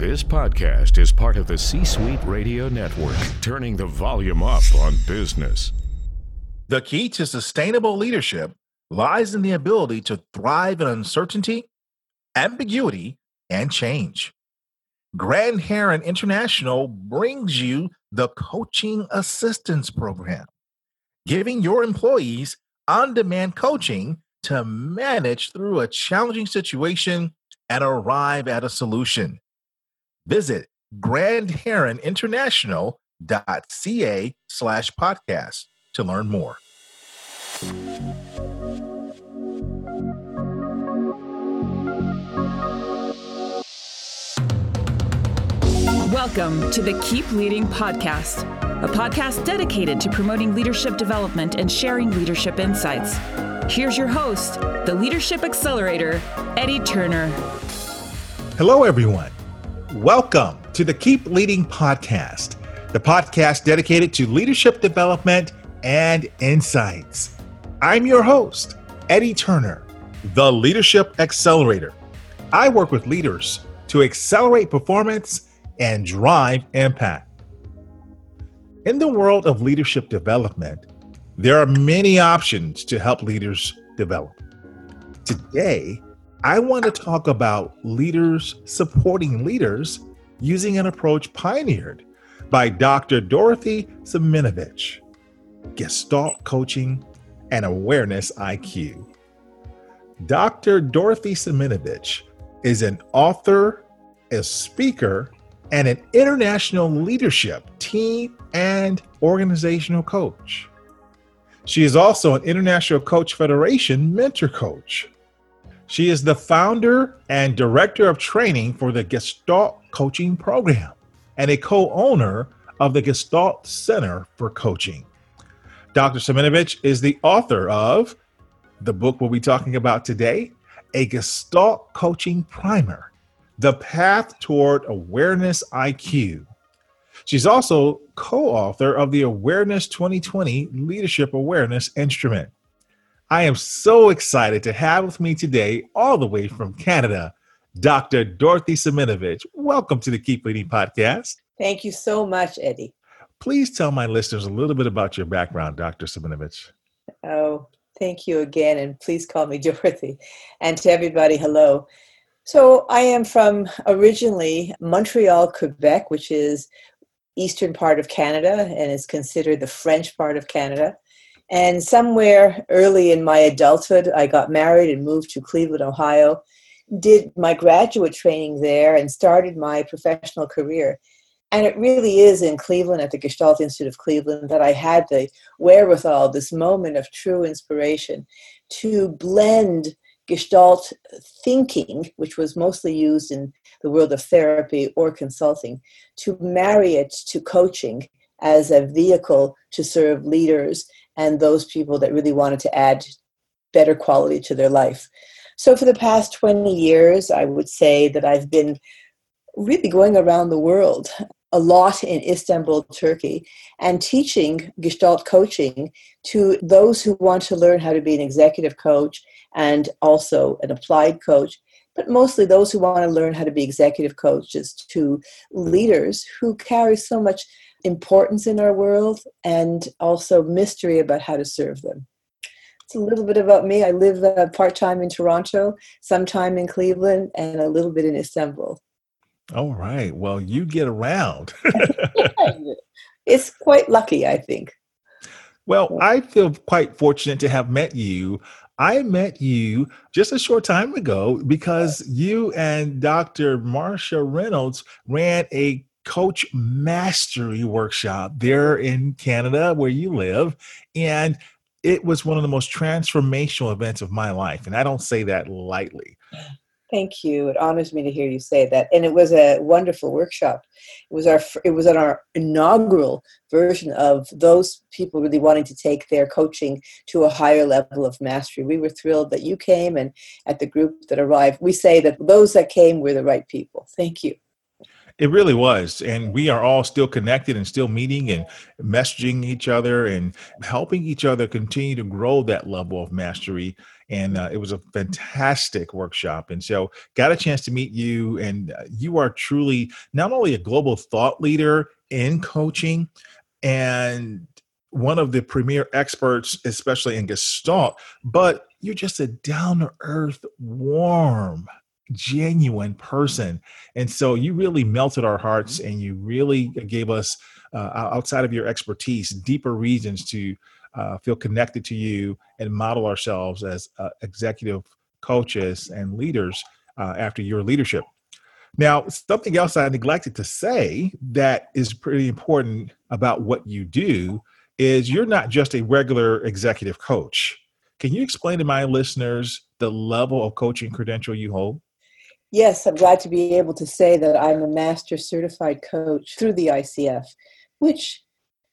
This podcast is part of the C Suite Radio Network, turning the volume up on business. The key to sustainable leadership lies in the ability to thrive in uncertainty, ambiguity, and change. Grand Heron International brings you the Coaching Assistance Program, giving your employees on demand coaching to manage through a challenging situation and arrive at a solution. Visit grandheroninternational.ca slash podcast to learn more. Welcome to the Keep Leading Podcast, a podcast dedicated to promoting leadership development and sharing leadership insights. Here's your host, the Leadership Accelerator, Eddie Turner. Hello, everyone. Welcome to the Keep Leading Podcast, the podcast dedicated to leadership development and insights. I'm your host, Eddie Turner, the Leadership Accelerator. I work with leaders to accelerate performance and drive impact. In the world of leadership development, there are many options to help leaders develop. Today, I want to talk about leaders supporting leaders using an approach pioneered by Dr. Dorothy Siminovitch, Gestalt Coaching and Awareness IQ. Dr. Dorothy Siminovitch is an author, a speaker, and an international leadership, team, and organizational coach. She is also an International Coach Federation mentor coach. She is the founder and director of training for the Gestalt Coaching Program and a co owner of the Gestalt Center for Coaching. Dr. Siminovitch is the author of the book we'll be talking about today, A Gestalt Coaching Primer the Path Toward Awareness IQ. She's also co author of the Awareness 2020 Leadership Awareness Instrument. I am so excited to have with me today, all the way from Canada, Dr. Dorothy Siminovitch. Welcome to the Keep Leading podcast. Thank you so much, Eddie. Please tell my listeners a little bit about your background, Dr. Siminovitch. Oh, thank you again, and please call me Dorothy. And to everybody, hello. So I am from originally Montreal, Quebec, which is eastern part of Canada and is considered the French part of Canada. And somewhere early in my adulthood, I got married and moved to Cleveland, Ohio, did my graduate training there, and started my professional career. And it really is in Cleveland at the Gestalt Institute of Cleveland that I had the wherewithal, this moment of true inspiration to blend Gestalt thinking, which was mostly used in the world of therapy or consulting, to marry it to coaching as a vehicle to serve leaders and those people that really wanted to add better quality to their life. So, for the past 20 years, I would say that I've been really going around the world a lot in Istanbul, Turkey, and teaching Gestalt coaching to those who want to learn how to be an executive coach and also an applied coach, but mostly those who want to learn how to be executive coaches to leaders who carry so much importance in our world and also mystery about how to serve them. It's a little bit about me. I live uh, part time in Toronto, sometime in Cleveland, and a little bit in Istanbul. All right. Well, you get around. it's quite lucky, I think. Well, I feel quite fortunate to have met you I met you just a short time ago because you and Dr. Marcia Reynolds ran a coach mastery workshop there in Canada where you live. And it was one of the most transformational events of my life. And I don't say that lightly. Thank you. It honors me to hear you say that. And it was a wonderful workshop. It was our it was on our inaugural version of those people really wanting to take their coaching to a higher level of mastery. We were thrilled that you came and at the group that arrived. We say that those that came were the right people. Thank you. It really was. And we are all still connected and still meeting and messaging each other and helping each other continue to grow that level of mastery. And uh, it was a fantastic workshop. And so, got a chance to meet you. And uh, you are truly not only a global thought leader in coaching and one of the premier experts, especially in Gestalt, but you're just a down to earth, warm, genuine person. And so you really melted our hearts and you really gave us, uh, outside of your expertise, deeper reasons to uh, feel connected to you and model ourselves as uh, executive coaches and leaders uh, after your leadership. Now, something else I neglected to say that is pretty important about what you do is you're not just a regular executive coach. Can you explain to my listeners the level of coaching credential you hold? Yes, I'm glad to be able to say that I'm a master certified coach through the ICF, which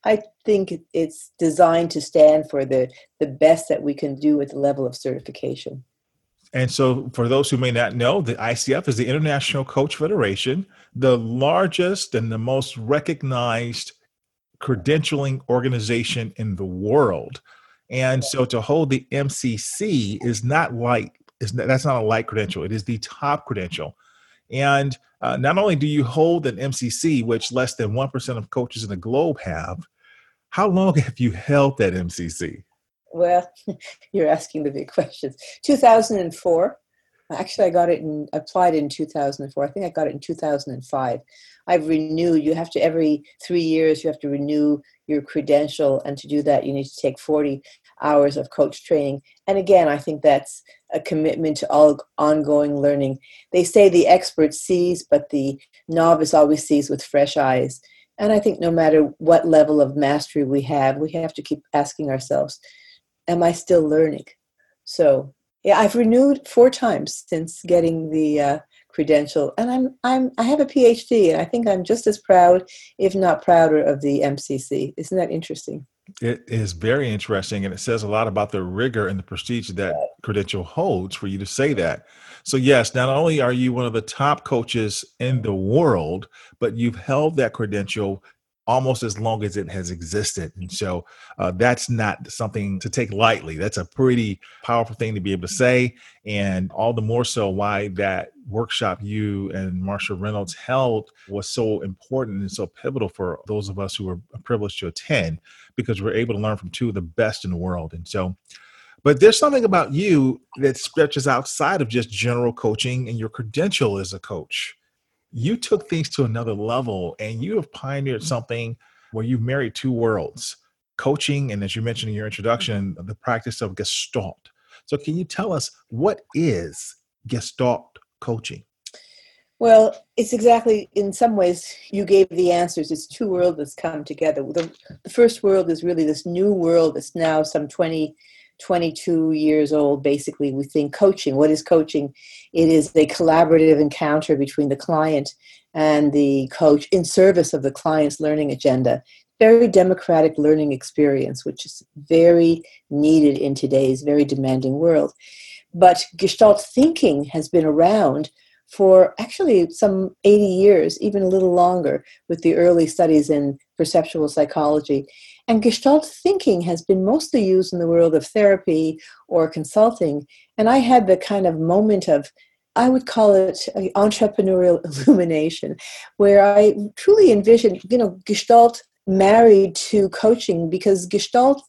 I think it's designed to stand for the, the best that we can do at the level of certification. And so, for those who may not know, the ICF is the International Coach Federation, the largest and the most recognized credentialing organization in the world. And so, to hold the MCC is not light is that's not a light credential. It is the top credential. And uh, not only do you hold an MCC, which less than 1% of coaches in the globe have, how long have you held that MCC? Well, you're asking the big questions. 2004. Actually, I got it and applied in 2004. I think I got it in 2005. I've renewed. You have to every three years. You have to renew your credential, and to do that, you need to take 40 hours of coach training. And again, I think that's a commitment to all ongoing learning. They say the expert sees, but the novice always sees with fresh eyes. And I think no matter what level of mastery we have, we have to keep asking ourselves, am I still learning? So, yeah, I've renewed four times since getting the uh, credential, and I'm I'm I have a PhD, and I think I'm just as proud, if not prouder, of the MCC. Isn't that interesting? It is very interesting, and it says a lot about the rigor and the prestige that credential holds for you to say that. So, yes, not only are you one of the top coaches in the world, but you've held that credential almost as long as it has existed. And so uh, that's not something to take lightly. That's a pretty powerful thing to be able to say. And all the more so why that workshop you and Marcia Reynolds held was so important and so pivotal for those of us who were privileged to attend because we're able to learn from two of the best in the world. And so, but there's something about you that stretches outside of just general coaching and your credential as a coach you took things to another level and you have pioneered mm-hmm. something where you've married two worlds coaching and as you mentioned in your introduction the practice of gestalt. So can you tell us what is gestalt coaching? Well it's exactly in some ways you gave the answers. It's two worlds that's come together. The, the first world is really this new world that's now some 20 22 years old, basically, we think coaching. What is coaching? It is a collaborative encounter between the client and the coach in service of the client's learning agenda. Very democratic learning experience, which is very needed in today's very demanding world. But Gestalt thinking has been around for actually some 80 years, even a little longer, with the early studies in perceptual psychology. And Gestalt thinking has been mostly used in the world of therapy or consulting. And I had the kind of moment of, I would call it entrepreneurial illumination, where I truly envisioned, you know, Gestalt married to coaching because Gestalt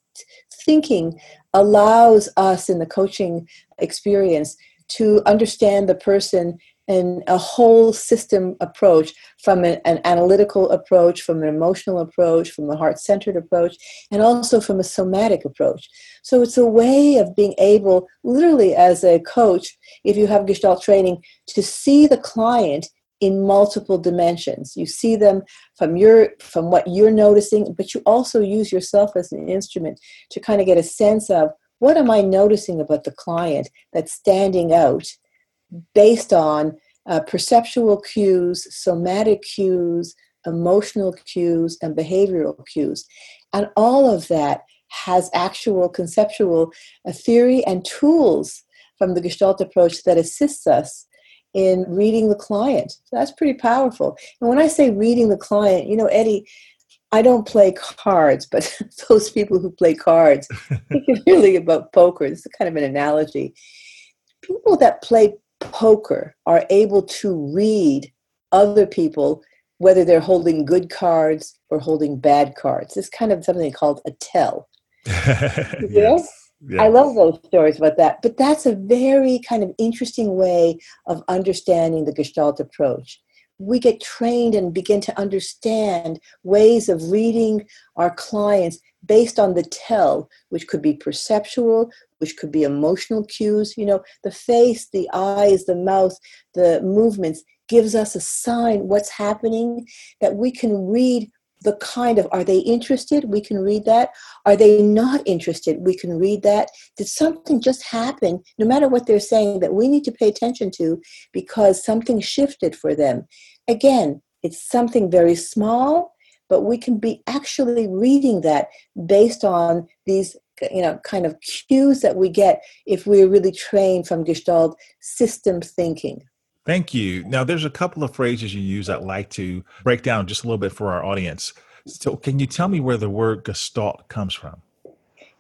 thinking allows us in the coaching experience to understand the person and a whole system approach from an, an, analytical approach, from an emotional approach, from a heart centered approach, and also from a somatic approach. So it's a way of being able, literally as a coach, if you have Gestalt training, to see the client in multiple dimensions you see them from your from what you're noticing but you also use yourself as an instrument to kind of get a sense of what am i noticing about the client that's standing out based on uh, perceptual cues, somatic cues, emotional cues, and behavioral cues. And all of that has actual conceptual uh, theory and tools from the Gestalt approach that assists us in reading the client. So that's pretty powerful. And when I say reading the client, you know, Eddie, I don't play cards, but those people who play cards, think really about poker. This is kind of an analogy. People that play poker are able to read other people, whether they're holding good cards or holding bad cards. It's kind of something called a tell. yes. Yeah. I love those stories about that. But that's a very kind of interesting way of understanding the Gestalt approach. We get trained and begin to understand ways of reading our clients based on the tell, which could be perceptual, which could be emotional cues. You know, the face, the eyes, the mouth, the movements gives us a sign what's happening that we can read the kind of are they interested? We can read that. Are they not interested? We can read that. Did something just happen no matter what they're saying that we need to pay attention to because something shifted for them? Again it's something very small but we can be actually reading that based on these you know kind of cues that we get if we're really trained from gestalt system thinking Thank you. Now, there's a couple of phrases you use I'd like to break down just a little bit for our audience. So, can you tell me where the word gestalt comes from?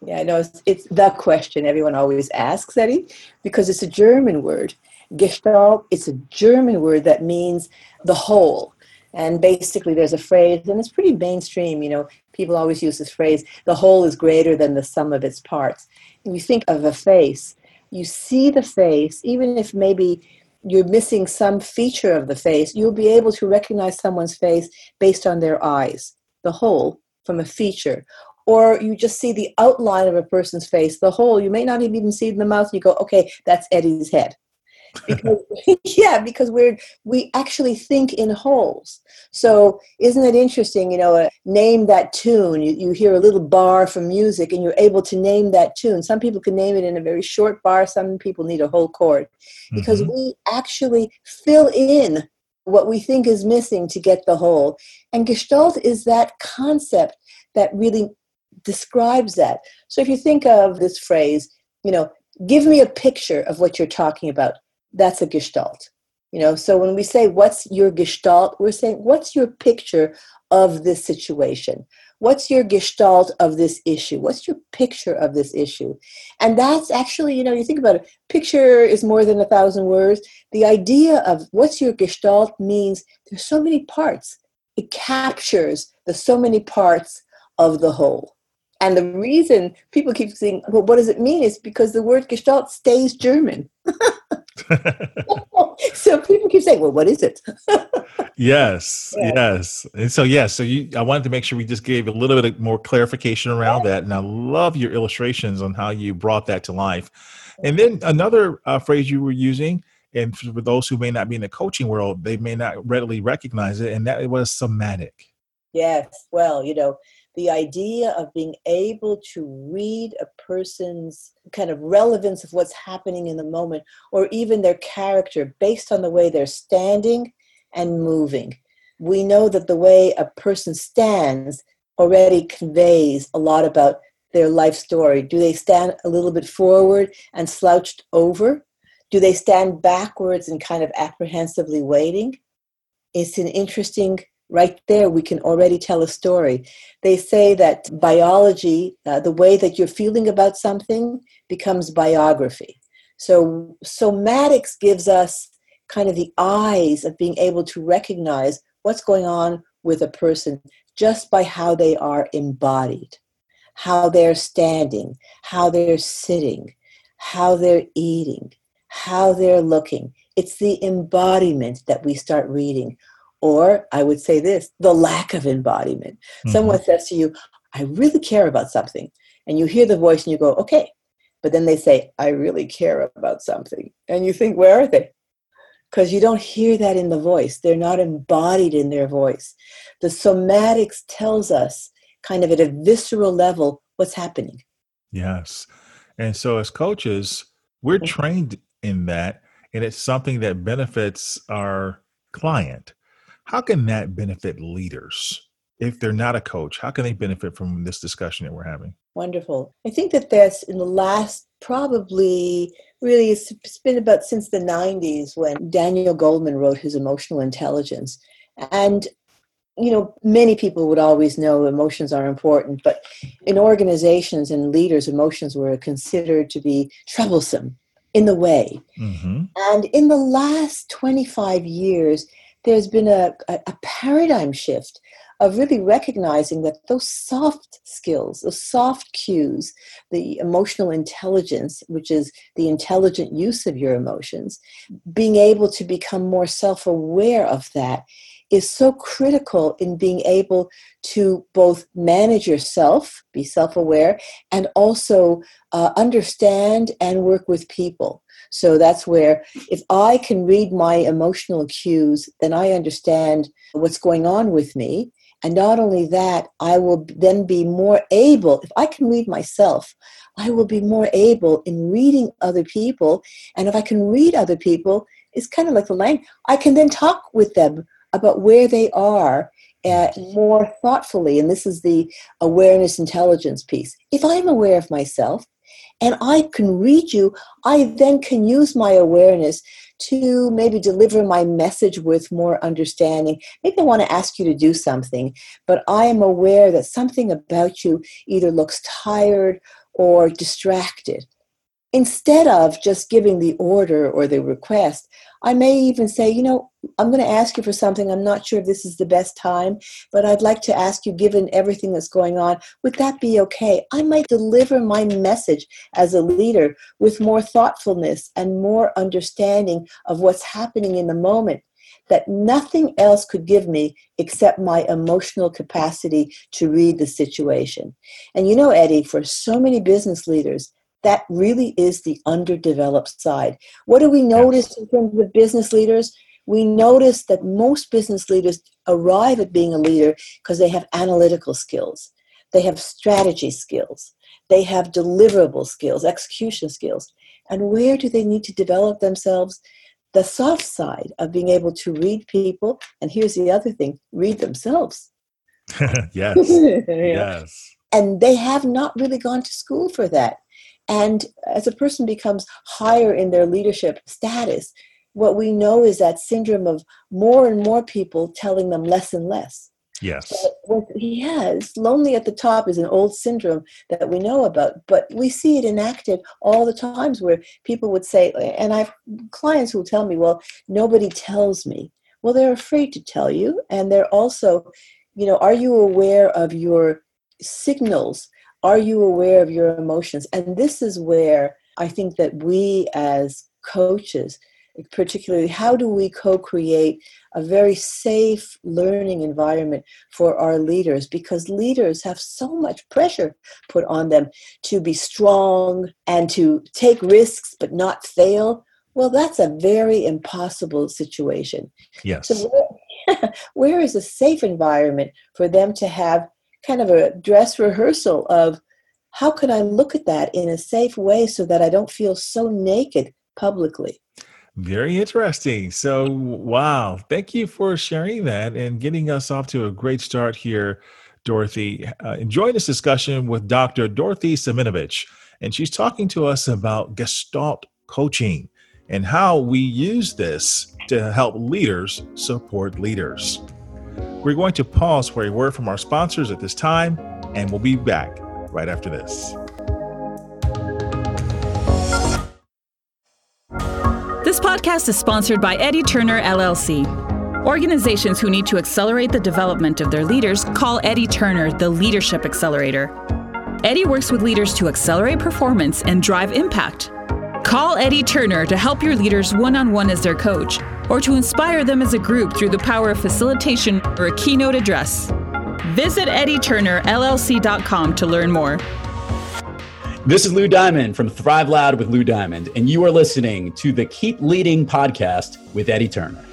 Yeah, I know it's, it's the question everyone always asks, Eddie, because it's a German word. Gestalt, it's a German word that means the whole. And basically, there's a phrase, and it's pretty mainstream, you know, people always use this phrase the whole is greater than the sum of its parts. When you think of a face, you see the face, even if maybe you're missing some feature of the face, you'll be able to recognize someone's face based on their eyes, the whole from a feature. Or you just see the outline of a person's face, the whole. You may not even see the mouth, and you go, okay, that's Eddie's head because yeah because we're we actually think in wholes. So isn't it interesting you know uh, name that tune. You, you hear a little bar from music and you're able to name that tune. Some people can name it in a very short bar. Some people need a whole chord. Because mm-hmm. we actually fill in what we think is missing to get the whole. And gestalt is that concept that really describes that. So if you think of this phrase you know give me a picture of what you're talking about that's a gestalt. You know so when we say what's your gestalt? we're saying what's your picture of this situation? What's your gestalt of this issue? What's your picture of this issue? And that's actually you know you think about it picture is more than a thousand words. The idea of what's your gestalt means there's so many parts. It captures the so many parts of the whole. And the reason people keep saying well what does it mean? is because the word gestalt stays german so people keep saying, "Well, what is it?" yes, yeah. yes, and so yes, so you, I wanted to make sure we just gave a little bit more clarification around yeah. that, and I love your illustrations on how you brought that to life. And then another uh, phrase you were using, and for those who may not be in the coaching world, they may not readily recognize it, and that was somatic. Yes, well, you know, the idea of being able to read a person's kind of relevance of what's happening in the moment or even their character based on the way they're standing and moving. We know that the way a person stands already conveys a lot about their life story. Do they stand a little bit forward and slouched over? Do they stand backwards and kind of apprehensively waiting? It's an interesting right there we can already tell a story. They say that biology uh, the way that you're feeling about something becomes biography. So somatics gives us kind of the eyes of being able to recognize what's going on with a person just by how they are embodied how they're standing how they're sitting how they're eating how they're looking. It's the embodiment that we start reading or I would say this the lack of embodiment. Mm-hmm. Someone says to you, I really care about something. And you hear the voice and you go, okay. But then they say, I really care about something. And you think, where are they? Because you don't hear that in the voice. They're not embodied in their voice. The somatics tells us, kind of at a visceral level, what's happening. Yes. And so as coaches, we're mm-hmm. trained in that. And it's something that benefits our client how can that benefit leaders? If they're not a coach, how can they benefit from this discussion that we're having? Wonderful. I think that that's in the last probably really it's been about since the 90s when Daniel Goleman wrote his emotional intelligence. And you know, many people would always know emotions are important, but in organizations and leaders, emotions were considered to be troublesome in the way. Mm-hmm. And in the last 25 years, there's been a, a, paradigm shift of really recognizing that those soft skills, those soft cues, the emotional intelligence, which is the intelligent use of your emotions, being able to become more self aware of that is so critical in being able to both manage yourself, be self aware, and also uh, understand and work with people. So that's where if I can read my emotional cues, then I understand what's going on with me. And not only that, I will then be more able, if I can read myself, I will be more able in reading other people. And if I can read other people, it's kind of like the language, I can then talk with them about where they are uh, more thoughtfully. And this is the awareness intelligence piece. If I'm aware of myself and I can read you, I then can use my awareness to maybe deliver my message with more understanding. Maybe I want to ask you to do something, but I am aware that something about you either looks tired or distracted. Instead of just giving the order or the request, I may even say, you know, I'm going to ask you for something. I'm not sure if this is the best time, but I'd like to ask you, given everything that's going on, would that be okay? I might deliver my message as a leader with more thoughtfulness and more understanding of what's happening in the moment that nothing else could give me except my emotional capacity to read the situation. And you know, Eddie, for so many business leaders, that really is the underdeveloped side. What do we notice in terms of business leaders? We notice that most business leaders arrive at being a leader because they have analytical skills, they have strategy skills, they have deliverable skills, execution skills. And where do they need to develop themselves? The soft side of being able to read people. And here's the other thing read themselves. yes. yes. And they have not really gone to school for that. And as a person becomes higher in their leadership status, what we know is that syndrome of more and more people telling them less and less. Yes. He has, lonely at the top is an old syndrome that we know about, but we see it enacted all the times where people would say, and I have clients who tell me, well, nobody tells me. Well, they're afraid to tell you. And they're also, you know, are you aware of your signals are you aware of your emotions? And this is where I think that we as coaches, particularly, how do we co create a very safe learning environment for our leaders? Because leaders have so much pressure put on them to be strong and to take risks but not fail. Well, that's a very impossible situation. Yes. So, where, where is a safe environment for them to have kind of a dress rehearsal of how could I look at that in a safe way so that I don't feel so naked publicly? Very interesting. So, wow. Thank you for sharing that and getting us off to a great start here, Dorothy. Uh, enjoying this discussion with Dr. Dorothy Siminovitch, and she's talking to us about Gestalt coaching and how we use this to help leaders support leaders. We're going to pause for a word from our sponsors at this time, and we'll be back right after this. This podcast is sponsored by Eddie Turner LLC. Organizations who need to accelerate the development of their leaders call Eddie Turner the Leadership Accelerator. Eddie works with leaders to accelerate performance and drive impact. Call Eddie Turner to help your leaders one on one as their coach or to inspire them as a group through the power of facilitation or a keynote address. Visit EddieTurnerLLC.com to learn more. This is Lou Diamond from Thrive Loud with Lou Diamond, and you are listening to the Keep Leading podcast with Eddie Turner.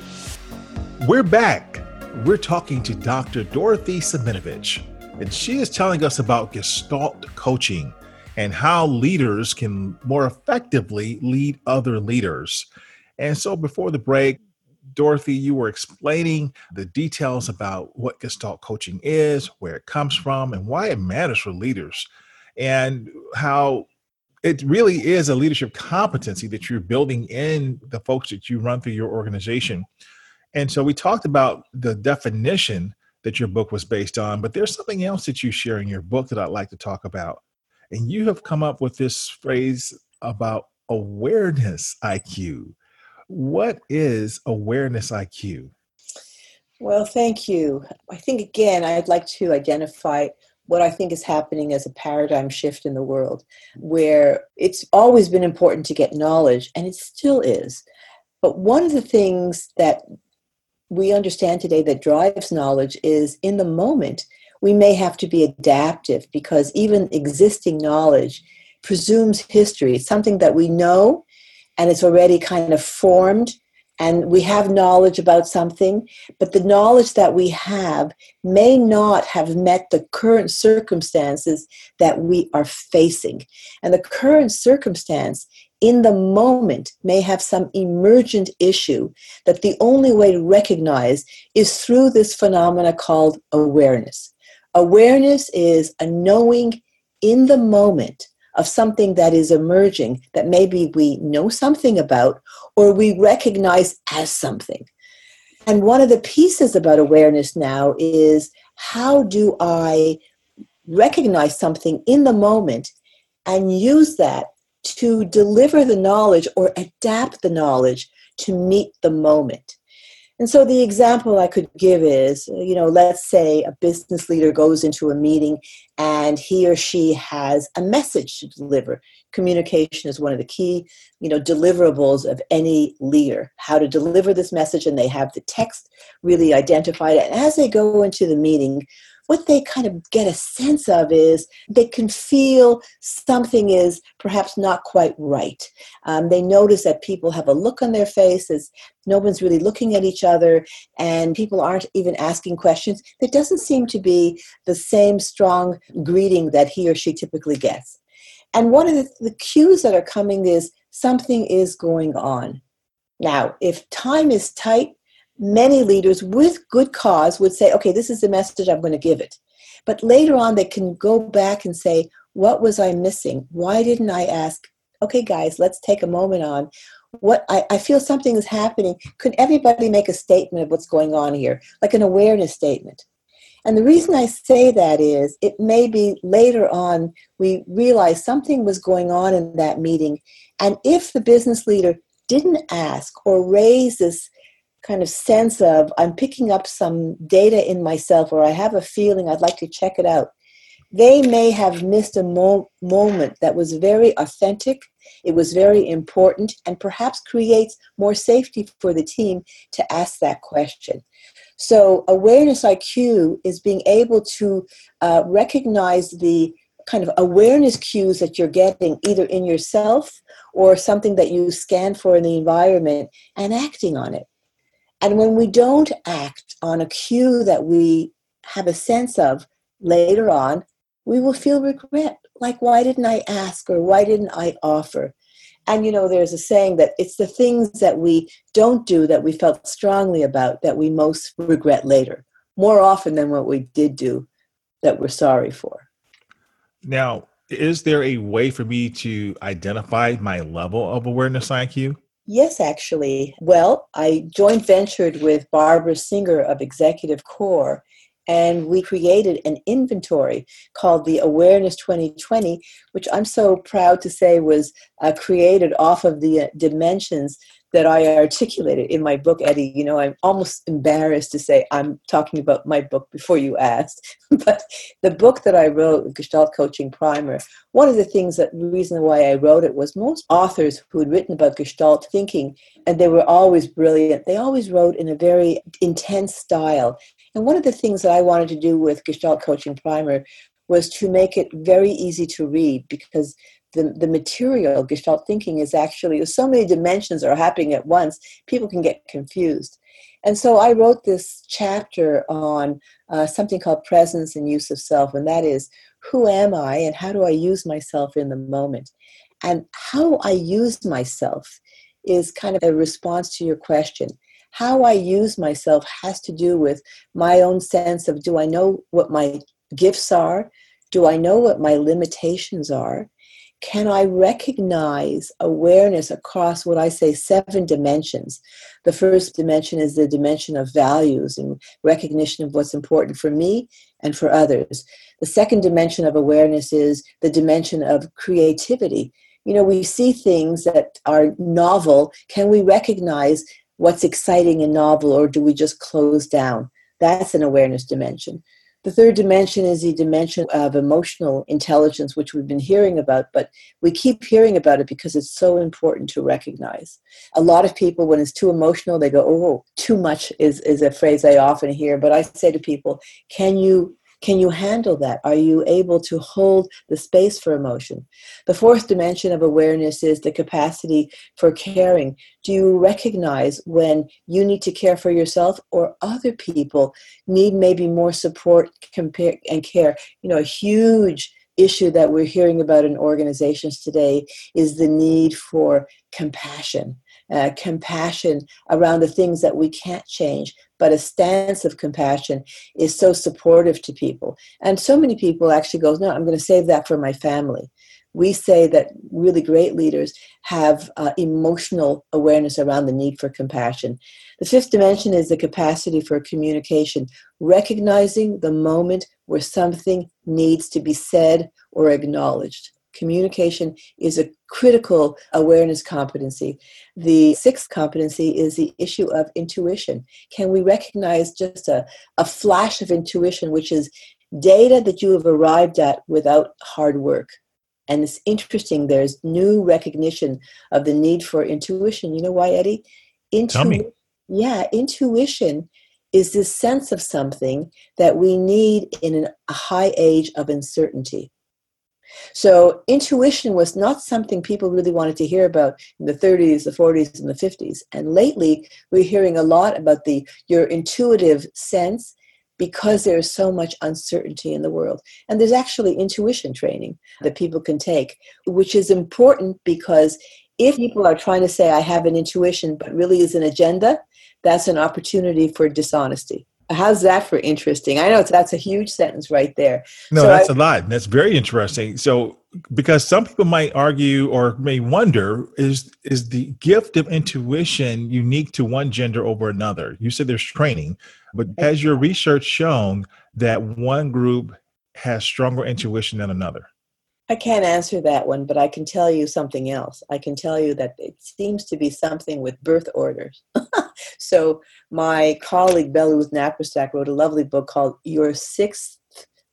We're back. We're talking to Dr. Dorothy Siminovitch, and she is telling us about Gestalt coaching and how leaders can more effectively lead other leaders. And so before the break, Dorothy, you were explaining the details about what Gestalt coaching is, where it comes from, and why it matters for leaders. and how it really is a leadership competency that you're building in the folks that you run through your organization. And so we talked about the definition that your book was based on, but there's something else that you share in your book that I'd like to talk about. And you have come up with this phrase about awareness IQ. What is awareness IQ? Well, thank you. I think, again, I'd like to identify what I think is happening as a paradigm shift in the world, where it's always been important to get knowledge, and it still is. But one of the things that we understand today that drives knowledge is in the moment, we may have to be adaptive because even existing knowledge presumes history. It's something that we know and it's already kind of formed and we have knowledge about something, but the knowledge that we have may not have met the current circumstances that we are facing. And the current circumstance in the moment may have some emergent issue that the only way to recognize is through this phenomena called awareness. Awareness is a knowing in the moment of something that is emerging that maybe we know something about or we recognize as something. And one of the pieces about awareness now is how do I recognize something in the moment and use that to deliver the knowledge or adapt the knowledge to meet the moment. And so the example I could give is, you know, let's say a business leader goes into a meeting and he or she has a message to deliver. Communication is one of the key, you know, deliverables of any leader. How to deliver this message and they have the text really identified. And as they go into the meeting, what they kind of get a sense of is they can feel something is perhaps not quite right. Um, they notice that people have a look on their faces, no one's really looking at each other, and people aren't even asking questions. There doesn't seem to be the same strong greeting that he or she typically gets. And one of the, the cues that are coming is something is going on. Now, if time is tight, many leaders with good cause would say, okay, this is the message I'm going to give it. But later on, they can go back and say, what was I missing? Why didn't I ask? Okay, guys, let's take a moment on what I, I feel something is happening. Could everybody make a statement of what's going on here, like an awareness statement? And the reason I say that is it may be later on we realize something was going on in that meeting. And if the business leader didn't ask or raise this kind of sense of I'm picking up some data in myself or I have a feeling I'd like to check it out. They may have missed a mo- moment that was very authentic, it was very important, and perhaps creates more safety for the team to ask that question. So, awareness IQ is being able to uh, recognize the kind of awareness cues that you're getting either in yourself or something that you scan for in the environment and acting on it. And when we don't act on a cue that we have a sense of later on, we will feel regret. Like, why didn't I ask or why didn't I offer? And you know, there's a saying that it's the things that we don't do that we felt strongly about that we most regret later, more often than what we did do that we're sorry for. Now, is there a way for me to identify my level of awareness IQ? Yes, actually. Well, I joint ventured with Barbara Singer of Executive Core, and we created an inventory called the Awareness 2020, which I'm so proud to say was uh, created off of the uh, dimensions that I articulated in my book, Eddie. You know, I'm almost embarrassed to say I'm talking about my book before you asked. but the book that I wrote, Gestalt Coaching Primer, one of the things that reason why I wrote it was most authors who had written about Gestalt thinking, and they were always brilliant, they always wrote in a very intense style. And one of the things that I wanted to do with Gestalt Coaching Primer was to make it very easy to read because the, the material gestalt thinking is actually so many dimensions are happening at once people can get confused. And so i wrote this chapter on uh, something called presence and use of self and that is who am i and how do i use myself in the moment? And how i use myself is kind of a response to your question how i use myself has to do with my own sense of do i know what my gifts are Do I know what my limitations are? Can I recognize awareness across what I say seven dimensions? The first dimension is the dimension of values and recognition of what's important for me and for others. The second dimension of awareness is the dimension of creativity. You know, we see things that are novel. Can we recognize what's exciting and novel, or do we just close down? That's an awareness dimension. The third dimension is the dimension of emotional intelligence, which we've been hearing about, but we keep hearing about it because it's so important to recognize. A lot of people, when it's too emotional, they go, Oh, too much is, is a phrase I often hear. But I say to people, Can you can you handle that? Are you able to hold the space for emotion? The fourth dimension of awareness is the capacity for caring. Do you recognize when you need to care for yourself or other people need maybe more support and care? You know, a huge issue that we're hearing about in organizations today is the need for compassion uh, compassion around the things that we can't change, but a stance of compassion is so supportive to people. And so many people actually goes, no, I'm going to save that for my family. We say that really great leaders have uh, emotional awareness around the need for compassion. The fifth dimension is the capacity for communication, recognizing the moment where something needs to be said or acknowledged communication is a critical awareness competency. The sixth competency is the issue of intuition. Can we recognize just a, a flash of intuition, which is data that you have arrived at without hard work? And it's interesting, there's new recognition of the need for intuition. You know why, Eddie? Intu- Yeah, intuition is this sense of something that we need in an, a high age of uncertainty. So intuition was not something people really wanted to hear about in the 30s, the 40s, and the 50s. And lately, we're hearing a lot about the your intuitive sense because there's so much uncertainty in the world. And there's actually intuition training that people can take, which is important because if people are trying to say, I have an intuition, but really is an agenda, that's an opportunity for dishonesty. How's that for interesting? I know that's a huge sentence right there. No, so that's I, a lot. That's very interesting. So, because some people might argue or may wonder, is is the gift of intuition unique to one gender over another? You said there's training, but has your research shown that one group has stronger intuition than another? I can't answer that one, but I can tell you something else. I can tell you that it seems to be something with birth orders. so my colleague Bella Naparstek wrote a lovely book called Your Sixth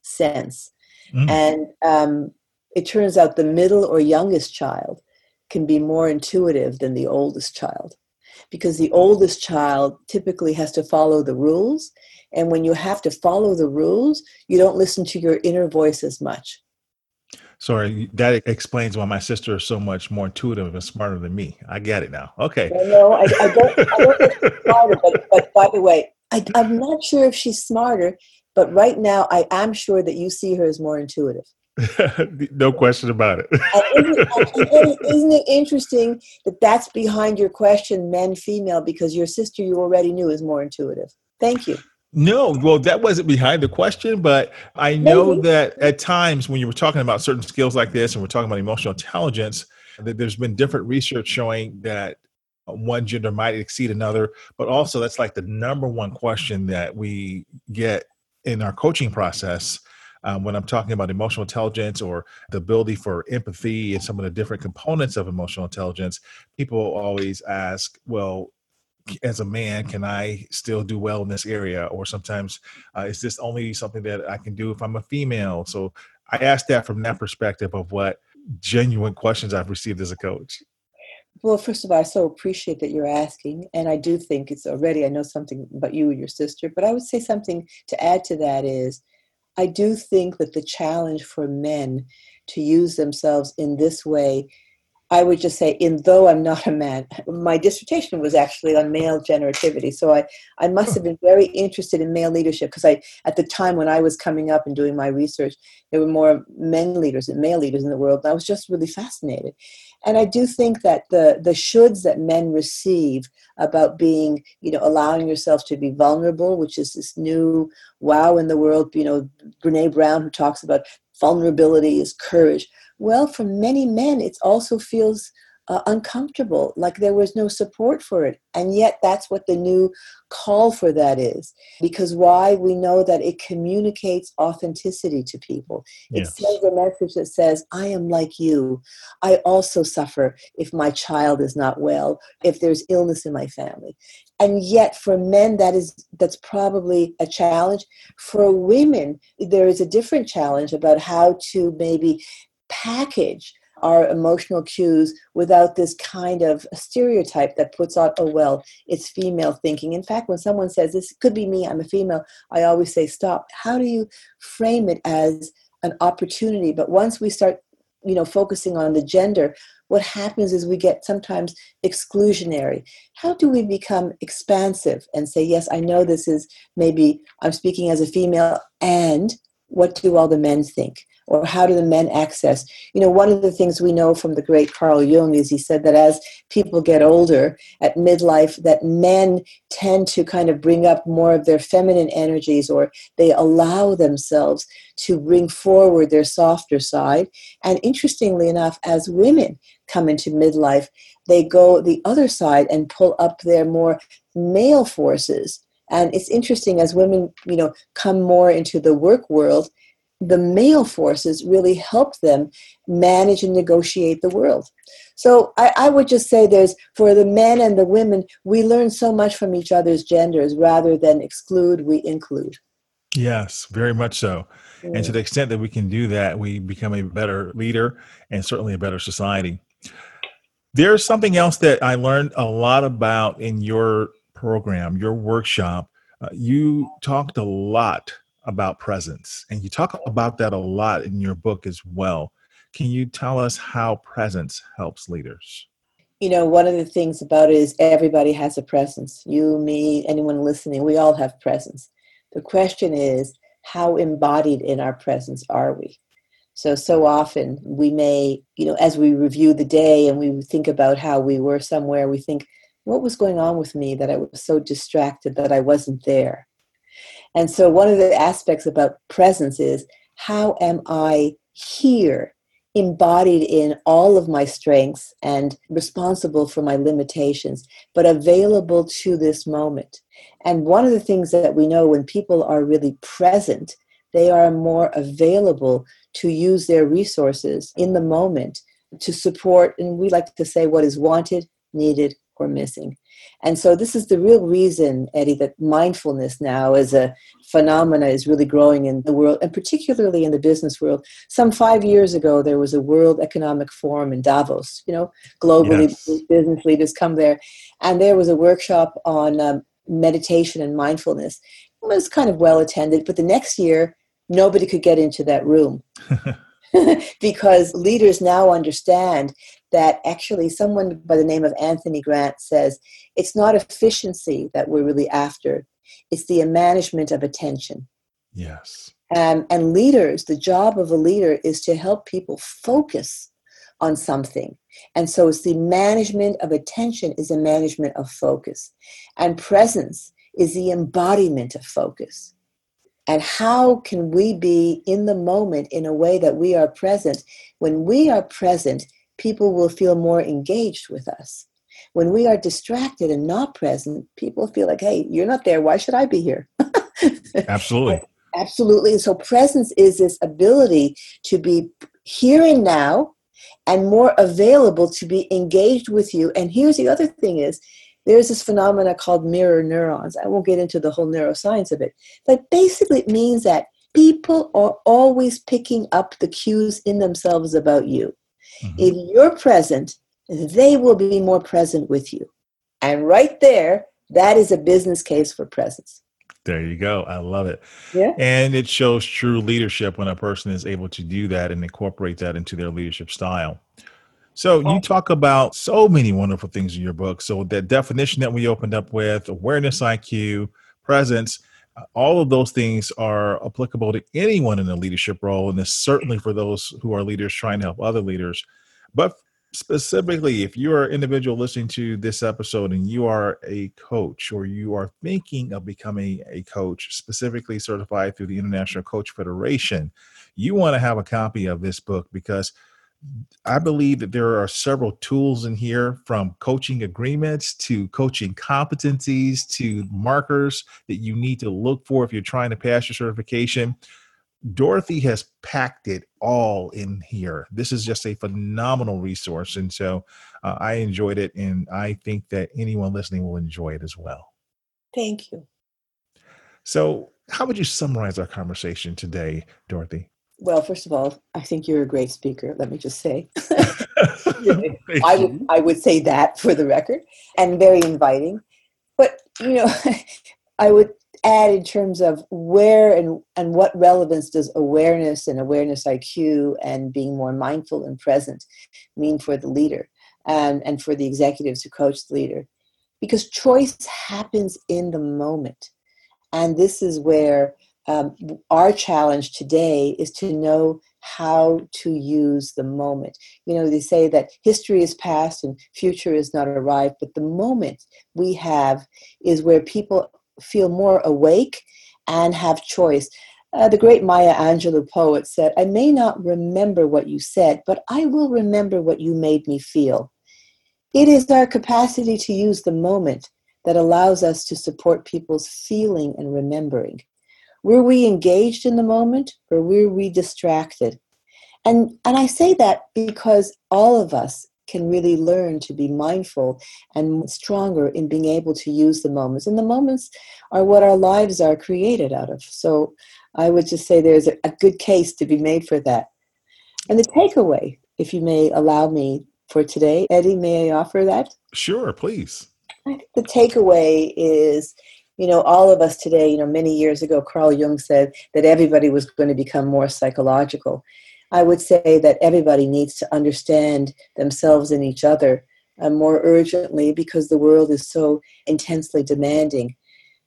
Sense. Mm. And um, it turns out the middle or youngest child can be more intuitive than the oldest child because the oldest child typically has to follow the rules. And when you have to follow the rules, you don't listen to your inner voice as much. Sorry, that explains why my sister is so much more intuitive and smarter than me. I get it now. Okay. no, I, I, don't. I don't smarter, but, but by the way, I, I'm not sure if she's smarter, but right now I am sure that you see her as more intuitive. no question about it. isn't, it, isn't it interesting that that's behind your question, men, female, because your sister you already knew is more intuitive? Thank you. No, well, that wasn't behind the question, but I know Maybe. that at times when you were talking about certain skills like this, and we're talking about emotional intelligence, that there's been different research showing that one gender might exceed another, but also that's like the number one question that we get in our coaching process. Um, when I'm talking about emotional intelligence or the ability for empathy and some of the different components of emotional intelligence, people always ask, well, as a man can i still do well in this area? Or sometimes uh, is this only something that i can do if i'm a female? So i asked that from that perspective of what genuine questions i've received as a coach. Well first of all i so appreciate that you're asking and i do think it's already i know something about you and your sister but i would say something to add to that is i do think that the challenge for men to use themselves in this way I would just say, in though I'm not a man, my dissertation was actually on male generativity. So I, I must have hmm. been very interested in male leadership because I, at the time when I was coming up and doing my research, there were more men leaders and male leaders in the world. And I was just really fascinated. And I do think that the, the shoulds that men receive about being, you know, allowing yourself to be vulnerable, which is this new wow in the world, you know, Brene Brown, who talks about vulnerability is courage. Well, for many men, it also feels uh, uncomfortable, like there was no support for it. And yet, that's what the new call for that is. Because why? We know that it communicates authenticity to people. It sends a message that says, I am like you. I also suffer if my child is not well, if there's illness in my family. And yet, for men, that is that's probably a challenge. For women, there is a different challenge about how to maybe package our emotional cues without this kind of stereotype that puts out, oh, well, it's female thinking. In fact, when someone says, this could be me, I'm a female, I always say, stop. How do you frame it as an opportunity? But once we start, you know, focusing on the gender, what happens is we get sometimes exclusionary. How do we become expansive and say, yes, I know this is maybe I'm speaking as a female, and what do all the men think? Or how do the men access? You know one of the things we know from the great carl jung is he said that as people get older at midlife that men tend to kind of bring up more of their feminine energies or they allow themselves to bring forward their softer side. And interestingly enough as women come into midlife they go the other side and pull up their more male forces. And it's interesting as women you know come more into the work world the male forces really help them manage and negotiate the world. So I, I, would just say there's for the men and the women, we learn so much from each other's genders rather than exclude, we include. Yes, very much so. Mm. And to the extent that we can do that, we become a better leader and certainly a better society. There's something else that I learned a lot about in your program, your workshop. Uh, you talked a lot about presence, and you talk about that a lot in your book as well. Can you tell us how presence helps leaders? You know, one of the things about it is everybody has a presence. You, me, anyone listening, we all have presence. The question is, how embodied in our presence are we? So, so often we may, you know, as we review the day and we think about how we were somewhere, we think, what was going on with me that I was so distracted that I wasn't there? And so, one of the aspects about presence is how am I here, embodied in all of my strengths and responsible for my limitations, but available to this moment. And one of the things that we know when people are really present, they are more available to use their resources in the moment to support, and we like to say what is wanted, needed, or missing. And so this is the real reason, Eddie, that mindfulness now as a phenomena is really growing in the world, and particularly in the business world. Some five years ago, there was a World Economic Forum in Davos. You know, globally, yes. business leaders come there, and there was a workshop on um, meditation and mindfulness. It was kind of well attended, but the next year, nobody could get into that room. because leaders now understand that actually someone by the name of Anthony Grant says it's not efficiency that we're really after, it's the management of attention. Yes. Um, and leaders, the job of a leader is to help people focus on something. And so it's the management of attention is a management of focus. And presence is the embodiment of focus. And how can we be in the moment in a way that we are present? When we are present, people will feel more engaged with us. When we are distracted and not present, people feel like, hey, you're not there. Why should I be here? Absolutely. Absolutely. So, presence is this ability to be here and now and more available to be engaged with you. And here's the other thing is there's this phenomena called mirror neurons. I won't get into the whole neuroscience of it, but basically it means that people are always picking up the cues in themselves about you. Mm-hmm. If you're present, they will be more present with you. And right there, that is a business case for presence. There you go. I love it. Yeah. And it shows true leadership when a person is able to do that and incorporate that into their leadership style. So you talk about so many wonderful things in your book. So that definition that we opened up with, awareness IQ, presence, uh, all of those things are applicable to anyone in a leadership role, and it's certainly for those who are leaders trying to help other leaders. But specifically, if you're an individual listening to this episode and you are a coach or you are thinking of becoming a coach, specifically certified through the International Coach Federation, you want to have a copy of this book because I believe that there are several tools in here from coaching agreements to coaching competencies to markers that you need to look for if you're trying to pass your certification. Dorothy has packed it all in here. This is just a phenomenal resource. And so uh, I enjoyed it. And I think that anyone listening will enjoy it as well. Thank you. So, how would you summarize our conversation today, Dorothy? Well, first of all, I think you're a great speaker. Let me just say, I would I would say that for the record, and very inviting. But you know, I would add in terms of where and and what relevance does awareness and awareness IQ and being more mindful and present mean for the leader and and for the executives who coach the leader, because choice happens in the moment, and this is where um, our challenge today is to know how to use the moment. You know, they say that history is past and future is not arrived, but the moment we have is where people feel more awake and have choice. Uh, the great Maya Angelou poet said, I may not remember what you said, but I will remember what you made me feel. It is our capacity to use the moment that allows us to support people's feeling and remembering. Were we engaged in the moment or were we distracted? And, and I say that because all of us can really learn to be mindful and stronger in being able to use the moments. And the moments are what our lives are created out of. So I would just say there's a, a good case to be made for that. And the takeaway, if you may allow me for today, Eddie, may I offer that? Sure, please. I think the takeaway is you know, all of us today, you know, many years ago, Carl Jung said that everybody was going to become more psychological. I would say that everybody needs to understand themselves and each other uh, more urgently because the world is so intensely demanding.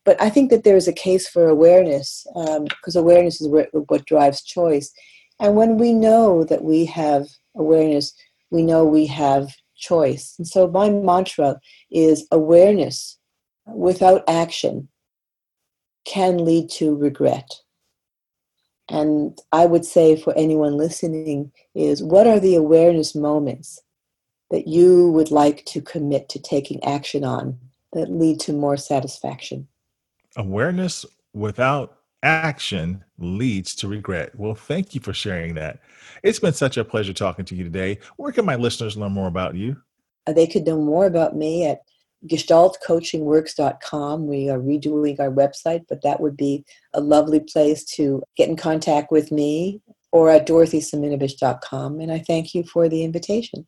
But I think that there is a case for awareness because um, awareness is what drives choice. And when we know that we have awareness, we know we have choice. And so my mantra is awareness without action can lead to regret. And I would say for anyone listening is what are the awareness moments that you would like to commit to taking action on that lead to more satisfaction? Awareness without action leads to regret. Well, thank you for sharing that. It's been such a pleasure talking to you today. Where can my listeners learn more about you? Uh, they could know more about me at gestaltcoachingworks.com. We are redoing our website, but that would be a lovely place to get in contact with me or at dorothysiminovitch.com. And I thank you for the invitation.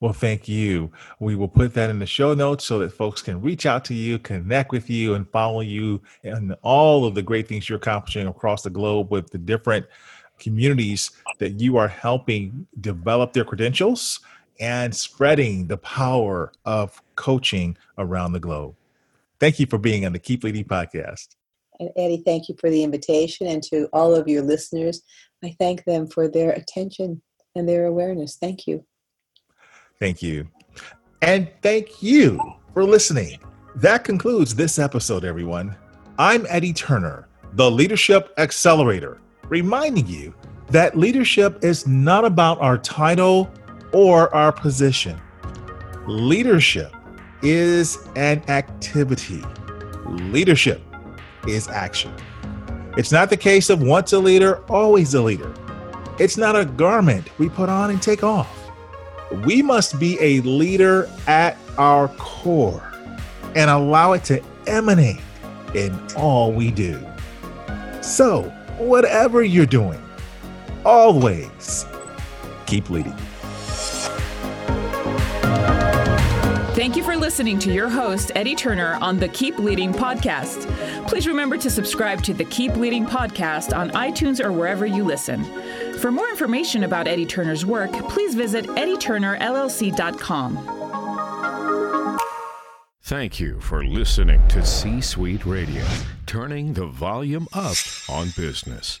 Well, thank you. We will put that in the show notes so that folks can reach out to you, connect with you, and follow you and all of the great things you're accomplishing across the globe with the different communities that you are helping develop their credentials and spreading the power of coaching around the globe. Thank you for being on the Keep Leading podcast. And Eddie, thank you for the invitation. And to all of your listeners, I thank them for their attention and their awareness. Thank you. Thank you. And thank you for listening. That concludes this episode, everyone. I'm Eddie Turner, the Leadership Accelerator, reminding you that leadership is not about our title or our position. Leadership is an activity, leadership is action. It's not the case of once a leader, always a leader. It's not a garment we put on and take off. We must be a leader at our core and allow it to emanate in all we do. So, whatever you're doing, always keep leading. Thank you for listening to your host, Eddie Turner, on the Keep Leading podcast. Please remember to subscribe to the Keep Leading podcast on iTunes or wherever you listen. For more information about Eddie Turner's work, please visit eddieturnerllc.com. Thank you for listening to C Suite Radio, turning the volume up on business.